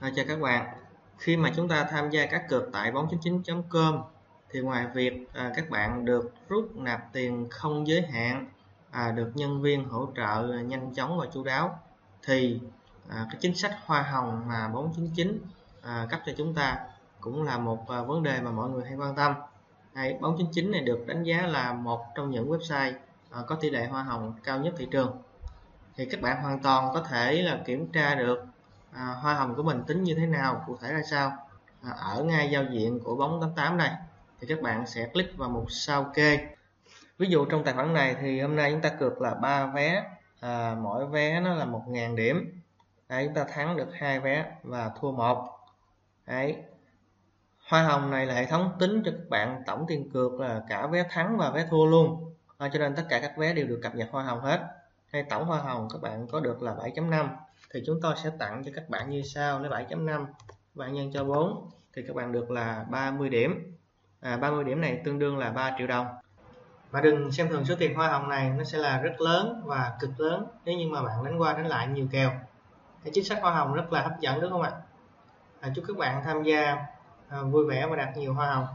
À, chào các bạn. Khi mà chúng ta tham gia các cược tại bóng99.com thì ngoài việc à, các bạn được rút nạp tiền không giới hạn à, được nhân viên hỗ trợ nhanh chóng và chu đáo thì à, cái chính sách hoa hồng mà 499 à, cấp cho chúng ta cũng là một à, vấn đề mà mọi người hay quan tâm. Hay, 499 này được đánh giá là một trong những website à, có tỷ lệ hoa hồng cao nhất thị trường. Thì các bạn hoàn toàn có thể là kiểm tra được à, hoa hồng của mình tính như thế nào cụ thể ra sao? À, ở ngay giao diện của bóng 88 này thì các bạn sẽ click vào mục sao kê. Ví dụ trong tài khoản này thì hôm nay chúng ta cược là ba vé. À, mỗi vé nó là 1.000 điểm. Đấy, chúng ta thắng được hai vé và thua một. Đấy. hoa hồng này là hệ thống tính cho các bạn tổng tiền cược là cả vé thắng và vé thua luôn. À, cho nên tất cả các vé đều được cập nhật hoa hồng hết. Hay tổng hoa hồng các bạn có được là 7.5 thì chúng tôi sẽ tặng cho các bạn như sau lấy 7.5 bạn nhân cho 4 thì các bạn được là 30 điểm. À, 30 điểm này tương đương là 3 triệu đồng. Và đừng xem thường số tiền hoa hồng này nó sẽ là rất lớn và cực lớn nếu như mà bạn đánh qua đánh lại nhiều kèo. Cái chính sách hoa hồng rất là hấp dẫn đúng không ạ? À, chúc các bạn tham gia à, vui vẻ và đạt nhiều hoa hồng.